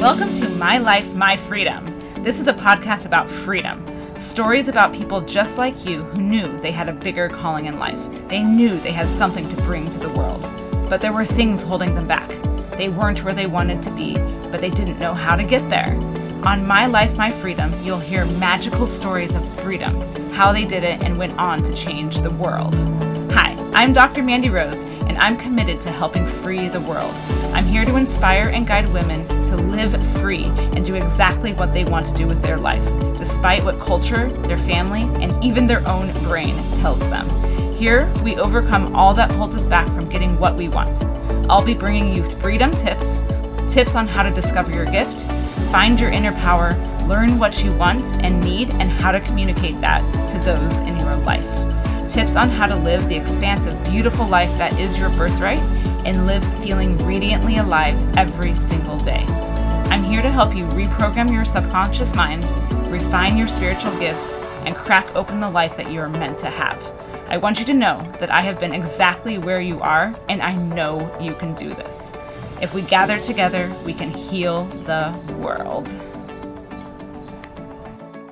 Welcome to My Life, My Freedom. This is a podcast about freedom. Stories about people just like you who knew they had a bigger calling in life. They knew they had something to bring to the world. But there were things holding them back. They weren't where they wanted to be, but they didn't know how to get there. On My Life, My Freedom, you'll hear magical stories of freedom, how they did it, and went on to change the world. Hi, I'm Dr. Mandi Rose, and I'm committed to helping free the world. I'm here to inspire and guide women to live free and do exactly what they want to do with their life, despite what culture, their family, and even their own brain tells them. Here, we overcome all that holds us back from getting what we want. I'll be bringing you freedom tips, tips on how to discover your gift, find your inner power, learn what you want and need, and how to communicate that to those in your life. Tips on how to live the expansive, beautiful life that is your birthright and live feeling radiantly alive every single day. I'm here to help you reprogram your subconscious mind, refine your spiritual gifts, and crack open the life that you are meant to have. I want you to know that I have been exactly where you are, and I know you can do this. If we gather together, we can heal the world.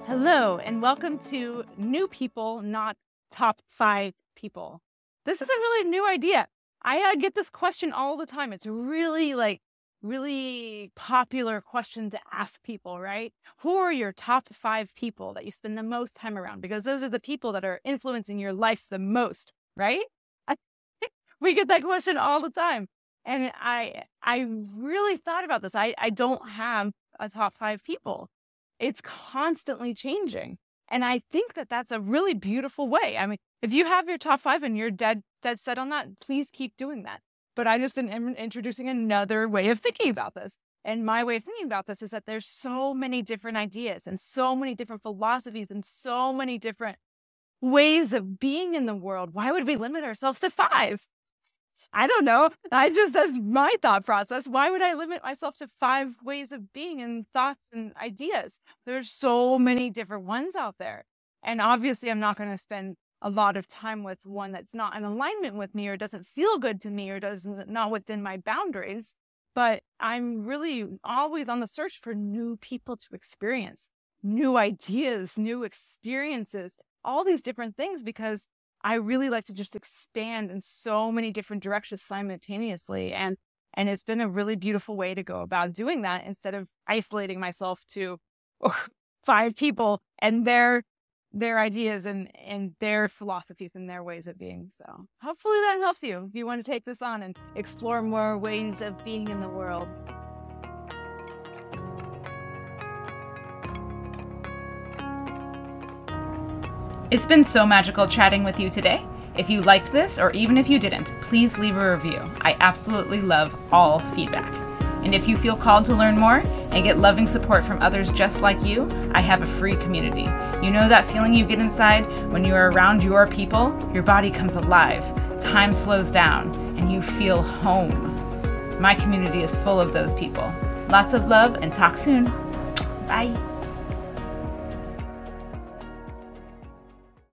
Hello, and welcome to New People, Not Top Five People. This is a really new idea. I uh, get this question all the time. It's really like, really popular question to ask people, right? Who are your top five people that you spend the most time around? Because those are the people that are influencing your life the most, right? We get that question all the time and I I really thought about this. I I don't have a top 5 people. It's constantly changing. And I think that that's a really beautiful way. I mean, if you have your top 5 and you're dead dead set on that, please keep doing that. But I just am introducing another way of thinking about this. And my way of thinking about this is that there's so many different ideas and so many different philosophies and so many different ways of being in the world. Why would we limit ourselves to five? I don't know. I just, that's my thought process. Why would I limit myself to five ways of being and thoughts and ideas? There's so many different ones out there. And obviously, I'm not going to spend a lot of time with one that's not in alignment with me or doesn't feel good to me or does not within my boundaries. But I'm really always on the search for new people to experience, new ideas, new experiences, all these different things because I really like to just expand in so many different directions simultaneously. And and it's been a really beautiful way to go about doing that instead of isolating myself to five people and their their ideas and and their philosophies and their ways of being. So hopefully that helps you if you want to take this on and explore more ways of being in the world. It's been so magical chatting with you today. If you liked this, or even if you didn't, please leave a review. I absolutely love all feedback. And if you feel called to learn more and get loving support from others just like you, I have a free community. You know that feeling you get inside when you are around your people? Your body comes alive, time slows down, and you feel home. My community is full of those people. Lots of love and talk soon. Bye.